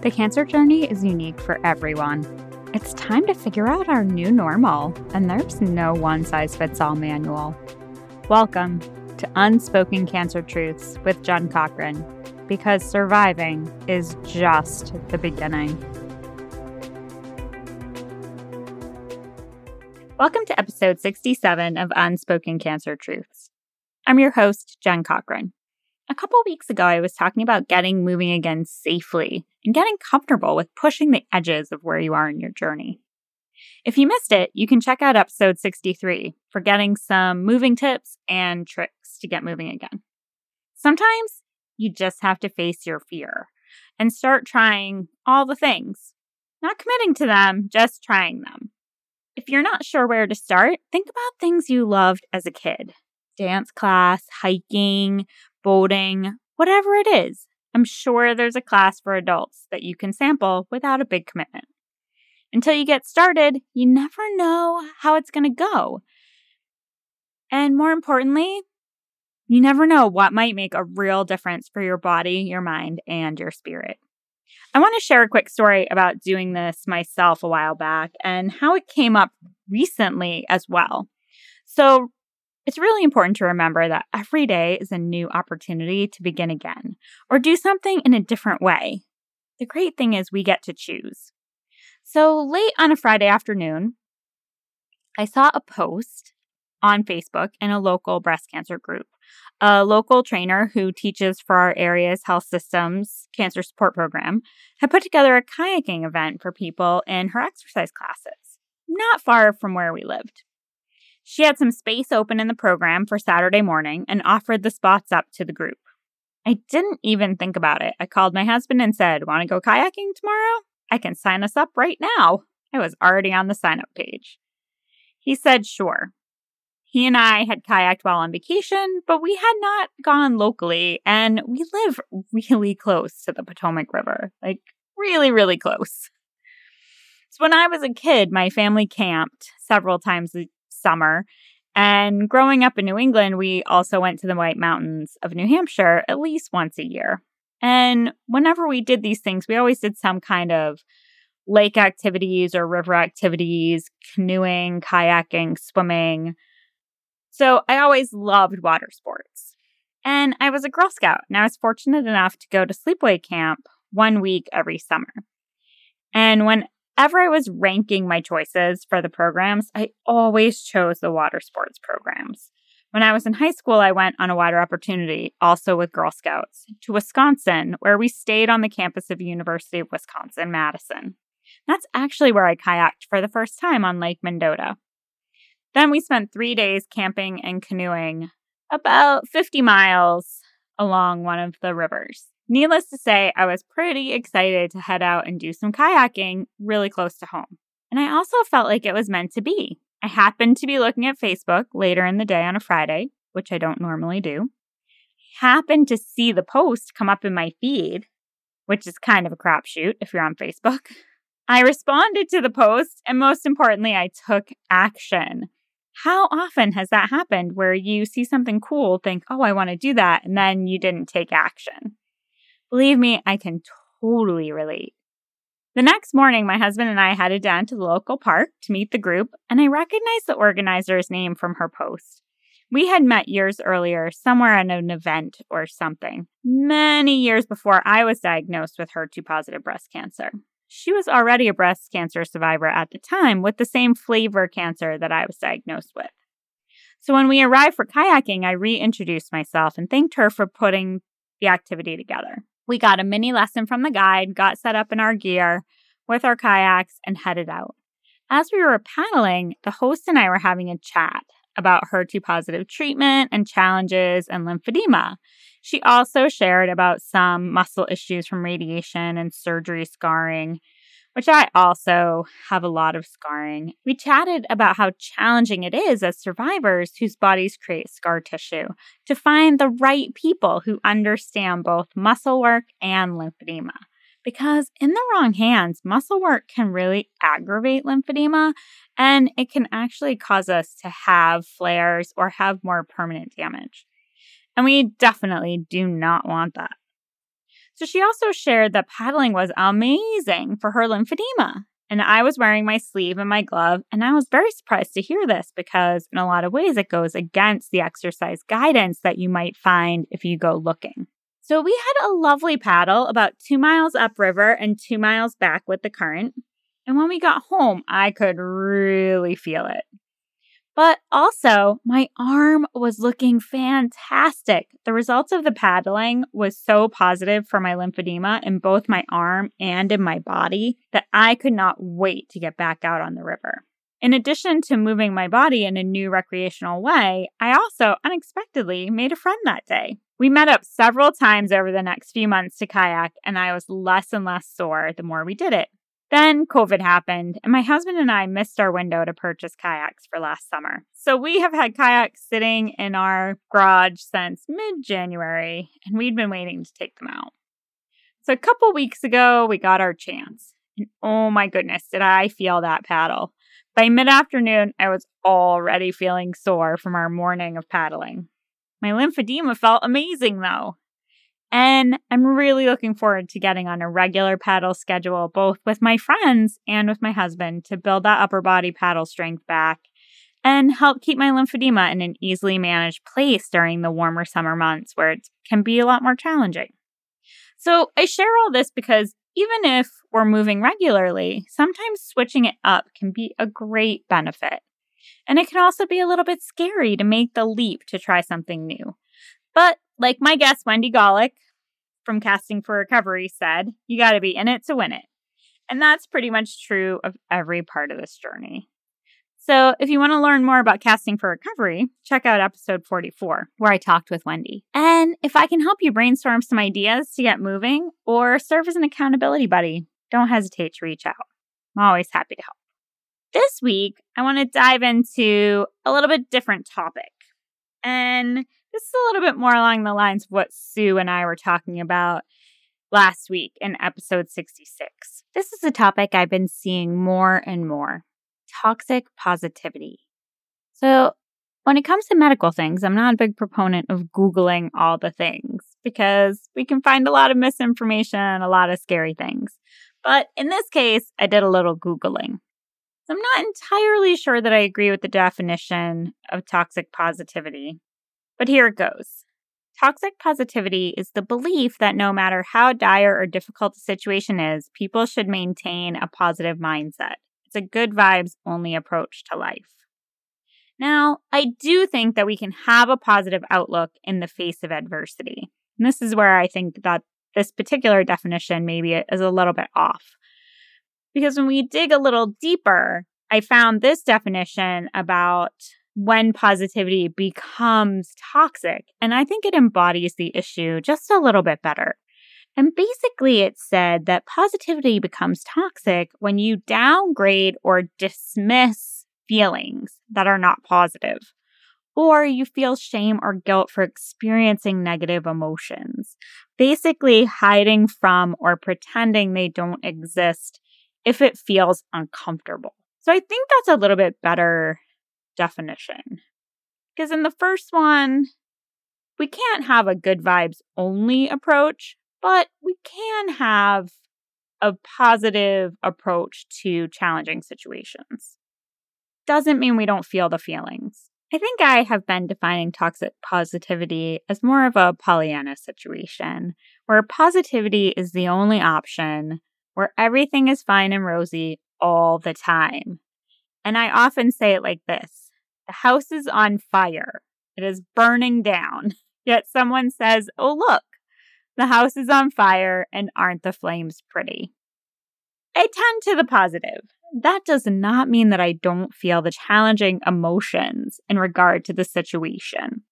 The cancer journey is unique for everyone. It's time to figure out our new normal, and there's no one size fits all manual. Welcome to Unspoken Cancer Truths with Jen Cochran, because surviving is just the beginning. Welcome to episode 67 of Unspoken Cancer Truths. I'm your host, Jen Cochran. A couple weeks ago, I was talking about getting moving again safely and getting comfortable with pushing the edges of where you are in your journey. If you missed it, you can check out episode 63 for getting some moving tips and tricks to get moving again. Sometimes you just have to face your fear and start trying all the things, not committing to them, just trying them. If you're not sure where to start, think about things you loved as a kid dance class, hiking, boating, whatever it is. I'm sure there's a class for adults that you can sample without a big commitment. Until you get started, you never know how it's going to go. And more importantly, you never know what might make a real difference for your body, your mind, and your spirit. I want to share a quick story about doing this myself a while back and how it came up recently as well. So, it's really important to remember that every day is a new opportunity to begin again or do something in a different way. The great thing is we get to choose. So late on a Friday afternoon, I saw a post on Facebook in a local breast cancer group. A local trainer who teaches for our area's health systems cancer support program had put together a kayaking event for people in her exercise classes, not far from where we lived. She had some space open in the program for Saturday morning and offered the spots up to the group. I didn't even think about it. I called my husband and said, Want to go kayaking tomorrow? I can sign us up right now. I was already on the sign up page. He said, Sure. He and I had kayaked while on vacation, but we had not gone locally, and we live really close to the Potomac River like, really, really close. So when I was a kid, my family camped several times summer. And growing up in New England, we also went to the White Mountains of New Hampshire at least once a year. And whenever we did these things, we always did some kind of lake activities or river activities, canoeing, kayaking, swimming. So I always loved water sports. And I was a Girl Scout, and I was fortunate enough to go to sleepaway camp one week every summer. And when whenever I was ranking my choices for the programs, I always chose the water sports programs. When I was in high school, I went on a water opportunity, also with Girl Scouts, to Wisconsin, where we stayed on the campus of University of Wisconsin Madison. That's actually where I kayaked for the first time on Lake Mendota. Then we spent three days camping and canoeing about 50 miles along one of the rivers. Needless to say, I was pretty excited to head out and do some kayaking really close to home. And I also felt like it was meant to be. I happened to be looking at Facebook later in the day on a Friday, which I don't normally do. Happened to see the post come up in my feed, which is kind of a crapshoot if you're on Facebook. I responded to the post, and most importantly, I took action. How often has that happened where you see something cool, think, oh, I want to do that, and then you didn't take action? Believe me, I can totally relate. The next morning, my husband and I headed down to the local park to meet the group, and I recognized the organizer's name from her post. We had met years earlier, somewhere at an event or something, many years before I was diagnosed with HER2 positive breast cancer. She was already a breast cancer survivor at the time with the same flavor cancer that I was diagnosed with. So when we arrived for kayaking, I reintroduced myself and thanked her for putting the activity together. We got a mini lesson from the guide, got set up in our gear with our kayaks, and headed out. As we were paddling, the host and I were having a chat about HER2 positive treatment and challenges and lymphedema. She also shared about some muscle issues from radiation and surgery scarring which I also have a lot of scarring. We chatted about how challenging it is as survivors whose bodies create scar tissue to find the right people who understand both muscle work and lymphedema. Because in the wrong hands, muscle work can really aggravate lymphedema and it can actually cause us to have flares or have more permanent damage. And we definitely do not want that. So she also shared that paddling was amazing for her lymphedema. And I was wearing my sleeve and my glove, and I was very surprised to hear this because, in a lot of ways, it goes against the exercise guidance that you might find if you go looking. So we had a lovely paddle about two miles upriver and two miles back with the current. And when we got home, I could really feel it. But also, my arm was looking fantastic. The results of the paddling was so positive for my lymphedema in both my arm and in my body that I could not wait to get back out on the river. In addition to moving my body in a new recreational way, I also unexpectedly made a friend that day. We met up several times over the next few months to kayak, and I was less and less sore the more we did it. Then COVID happened, and my husband and I missed our window to purchase kayaks for last summer. So we have had kayaks sitting in our garage since mid January, and we'd been waiting to take them out. So a couple weeks ago, we got our chance. And oh my goodness, did I feel that paddle! By mid afternoon, I was already feeling sore from our morning of paddling. My lymphedema felt amazing though. And I'm really looking forward to getting on a regular paddle schedule, both with my friends and with my husband, to build that upper body paddle strength back and help keep my lymphedema in an easily managed place during the warmer summer months where it can be a lot more challenging. So I share all this because even if we're moving regularly, sometimes switching it up can be a great benefit. And it can also be a little bit scary to make the leap to try something new. But like my guest, Wendy Golick from Casting for Recovery said, you got to be in it to win it. And that's pretty much true of every part of this journey. So, if you want to learn more about casting for recovery, check out episode 44, where I talked with Wendy. And if I can help you brainstorm some ideas to get moving or serve as an accountability buddy, don't hesitate to reach out. I'm always happy to help. This week, I want to dive into a little bit different topic. And this is a little bit more along the lines of what Sue and I were talking about last week in episode 66. This is a topic I've been seeing more and more toxic positivity. So, when it comes to medical things, I'm not a big proponent of Googling all the things because we can find a lot of misinformation and a lot of scary things. But in this case, I did a little Googling. I'm not entirely sure that I agree with the definition of toxic positivity, but here it goes. Toxic positivity is the belief that no matter how dire or difficult the situation is, people should maintain a positive mindset. It's a good vibes only approach to life. Now, I do think that we can have a positive outlook in the face of adversity. And this is where I think that this particular definition maybe is a little bit off. Because when we dig a little deeper, I found this definition about when positivity becomes toxic. And I think it embodies the issue just a little bit better. And basically, it said that positivity becomes toxic when you downgrade or dismiss feelings that are not positive, or you feel shame or guilt for experiencing negative emotions, basically hiding from or pretending they don't exist if it feels uncomfortable. So I think that's a little bit better definition. Because in the first one, we can't have a good vibes only approach but we can have a positive approach to challenging situations. Doesn't mean we don't feel the feelings. I think I have been defining toxic positivity as more of a Pollyanna situation, where positivity is the only option, where everything is fine and rosy all the time. And I often say it like this The house is on fire, it is burning down. Yet someone says, Oh, look, the house is on fire, and aren't the flames pretty? I tend to the positive. That does not mean that I don't feel the challenging emotions in regard to the situation.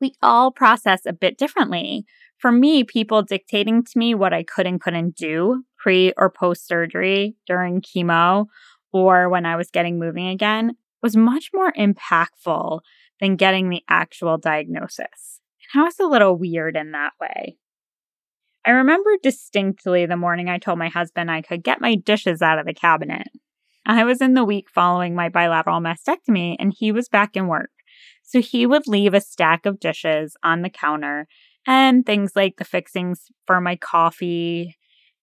We all process a bit differently. For me, people dictating to me what I could and couldn't do pre or post surgery during chemo or when I was getting moving again was much more impactful than getting the actual diagnosis. And I was a little weird in that way. I remember distinctly the morning I told my husband I could get my dishes out of the cabinet. I was in the week following my bilateral mastectomy and he was back in work. So he would leave a stack of dishes on the counter and things like the fixings for my coffee,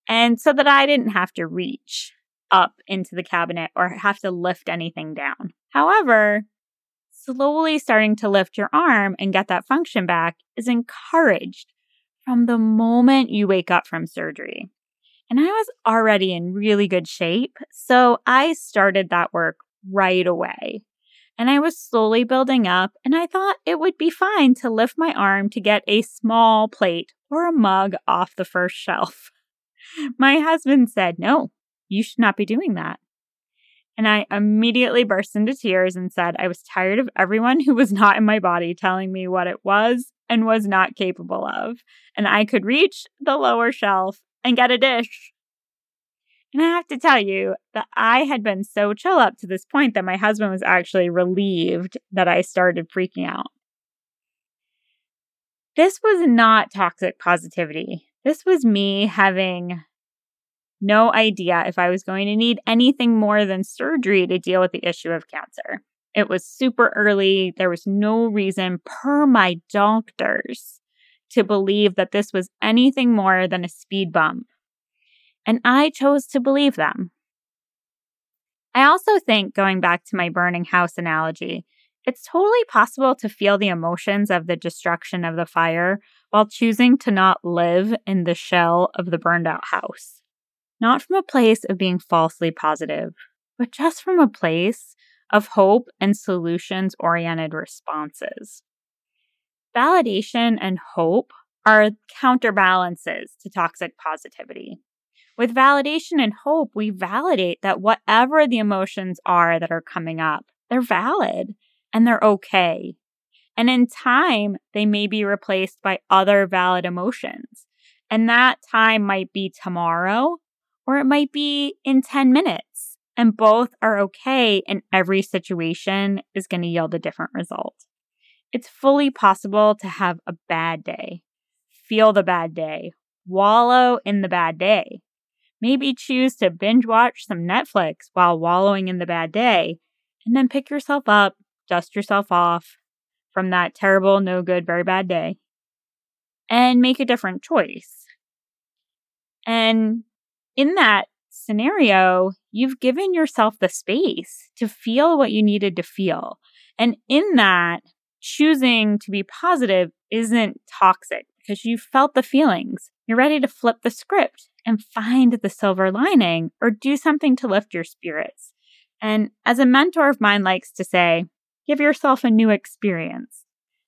and so that I didn't have to reach up into the cabinet or have to lift anything down. However, slowly starting to lift your arm and get that function back is encouraged from the moment you wake up from surgery. And I was already in really good shape, so I started that work right away. And I was slowly building up, and I thought it would be fine to lift my arm to get a small plate or a mug off the first shelf. My husband said, No, you should not be doing that. And I immediately burst into tears and said I was tired of everyone who was not in my body telling me what it was and was not capable of. And I could reach the lower shelf and get a dish. And I have to tell you that I had been so chill up to this point that my husband was actually relieved that I started freaking out. This was not toxic positivity. This was me having no idea if I was going to need anything more than surgery to deal with the issue of cancer. It was super early. There was no reason, per my doctors, to believe that this was anything more than a speed bump. And I chose to believe them. I also think, going back to my burning house analogy, it's totally possible to feel the emotions of the destruction of the fire while choosing to not live in the shell of the burned out house not from a place of being falsely positive, but just from a place of hope and solutions oriented responses. Validation and hope are counterbalances to toxic positivity. With validation and hope, we validate that whatever the emotions are that are coming up, they're valid and they're okay. And in time, they may be replaced by other valid emotions. And that time might be tomorrow, or it might be in 10 minutes. And both are okay, and every situation is going to yield a different result. It's fully possible to have a bad day, feel the bad day, wallow in the bad day. Maybe choose to binge watch some Netflix while wallowing in the bad day, and then pick yourself up, dust yourself off from that terrible, no good, very bad day, and make a different choice. And in that scenario, you've given yourself the space to feel what you needed to feel. And in that, choosing to be positive isn't toxic because you felt the feelings. You're ready to flip the script and find the silver lining or do something to lift your spirits. And as a mentor of mine likes to say, give yourself a new experience.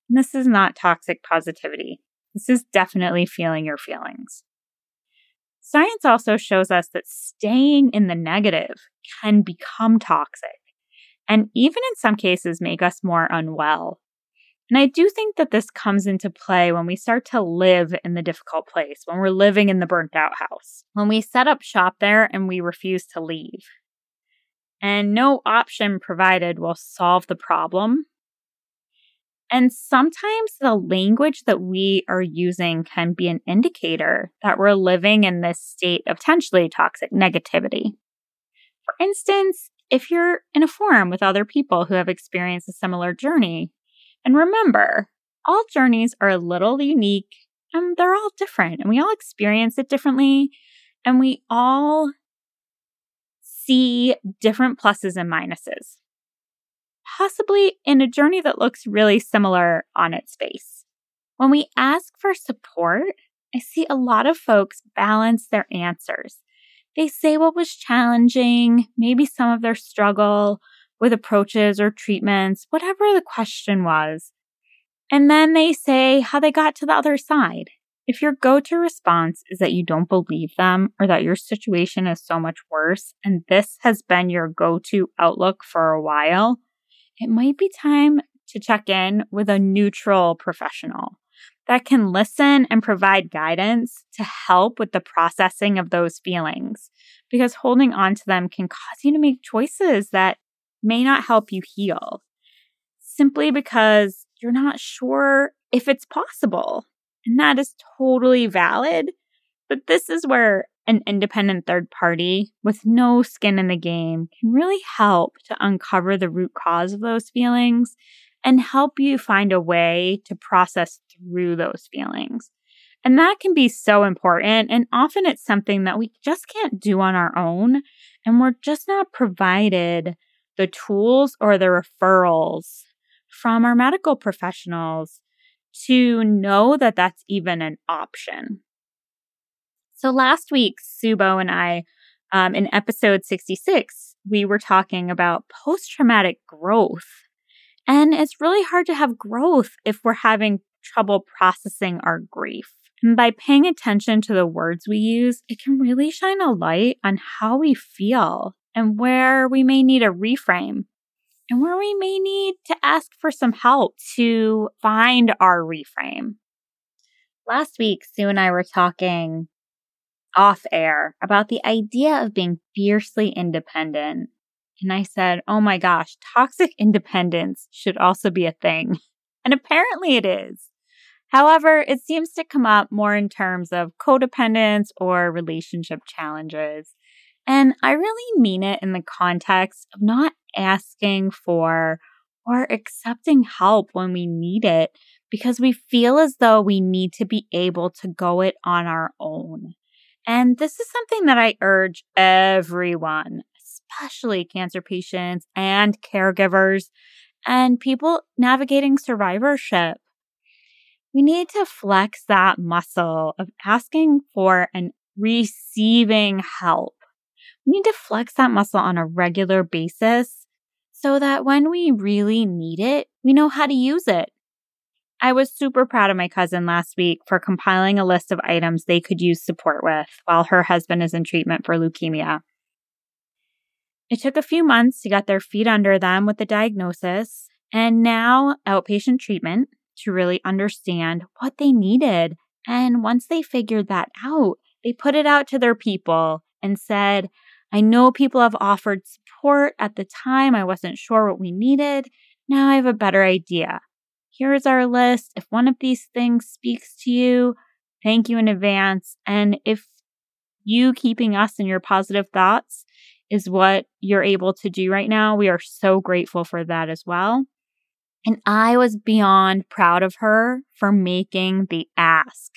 And this is not toxic positivity. This is definitely feeling your feelings. Science also shows us that staying in the negative can become toxic and even in some cases make us more unwell. And I do think that this comes into play when we start to live in the difficult place, when we're living in the burnt out house, when we set up shop there and we refuse to leave. And no option provided will solve the problem, and sometimes the language that we are using can be an indicator that we're living in this state of potentially toxic negativity. For instance, if you're in a forum with other people who have experienced a similar journey, and remember, all journeys are a little unique and they're all different, and we all experience it differently, and we all see different pluses and minuses possibly in a journey that looks really similar on its face. When we ask for support, I see a lot of folks balance their answers. They say what was challenging, maybe some of their struggle with approaches or treatments, whatever the question was. And then they say how they got to the other side. If your go to response is that you don't believe them or that your situation is so much worse, and this has been your go to outlook for a while, it might be time to check in with a neutral professional that can listen and provide guidance to help with the processing of those feelings because holding on to them can cause you to make choices that may not help you heal simply because you're not sure if it's possible. And that is totally valid. But this is where an independent third party with no skin in the game can really help to uncover the root cause of those feelings and help you find a way to process through those feelings. And that can be so important. And often it's something that we just can't do on our own. And we're just not provided the tools or the referrals from our medical professionals to know that that's even an option. So last week, Subo and I, um, in episode 66, we were talking about post traumatic growth. And it's really hard to have growth if we're having trouble processing our grief. And by paying attention to the words we use, it can really shine a light on how we feel and where we may need a reframe and where we may need to ask for some help to find our reframe. Last week, Sue and I were talking off air about the idea of being fiercely independent. And I said, oh my gosh, toxic independence should also be a thing. And apparently it is. However, it seems to come up more in terms of codependence or relationship challenges. And I really mean it in the context of not asking for or accepting help when we need it because we feel as though we need to be able to go it on our own. And this is something that I urge everyone, especially cancer patients and caregivers and people navigating survivorship we need to flex that muscle of asking for and receiving help. We need to flex that muscle on a regular basis so that when we really need it, we know how to use it. I was super proud of my cousin last week for compiling a list of items they could use support with while her husband is in treatment for leukemia. It took a few months to get their feet under them with the diagnosis, and now outpatient treatment to really understand what they needed. And once they figured that out, they put it out to their people and said, I know people have offered support at the time. I wasn't sure what we needed. Now I have a better idea. Here's our list. If one of these things speaks to you, thank you in advance. And if you keeping us in your positive thoughts is what you're able to do right now, we are so grateful for that as well. And I was beyond proud of her for making the ask.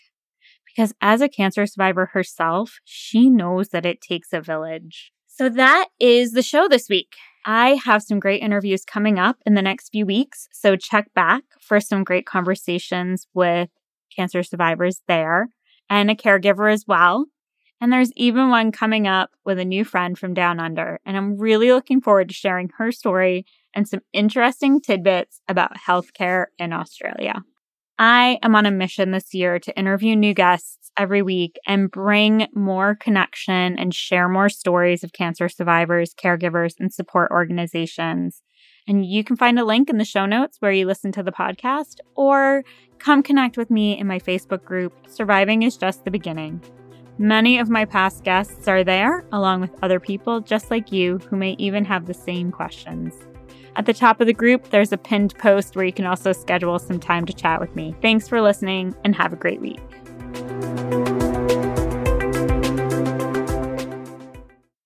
Because as a cancer survivor herself, she knows that it takes a village. So that is the show this week. I have some great interviews coming up in the next few weeks. So check back for some great conversations with cancer survivors there and a caregiver as well. And there's even one coming up with a new friend from down under. And I'm really looking forward to sharing her story and some interesting tidbits about healthcare in Australia. I am on a mission this year to interview new guests every week and bring more connection and share more stories of cancer survivors, caregivers, and support organizations. And you can find a link in the show notes where you listen to the podcast or come connect with me in my Facebook group, Surviving is Just the Beginning. Many of my past guests are there, along with other people just like you who may even have the same questions. At the top of the group, there's a pinned post where you can also schedule some time to chat with me. Thanks for listening and have a great week.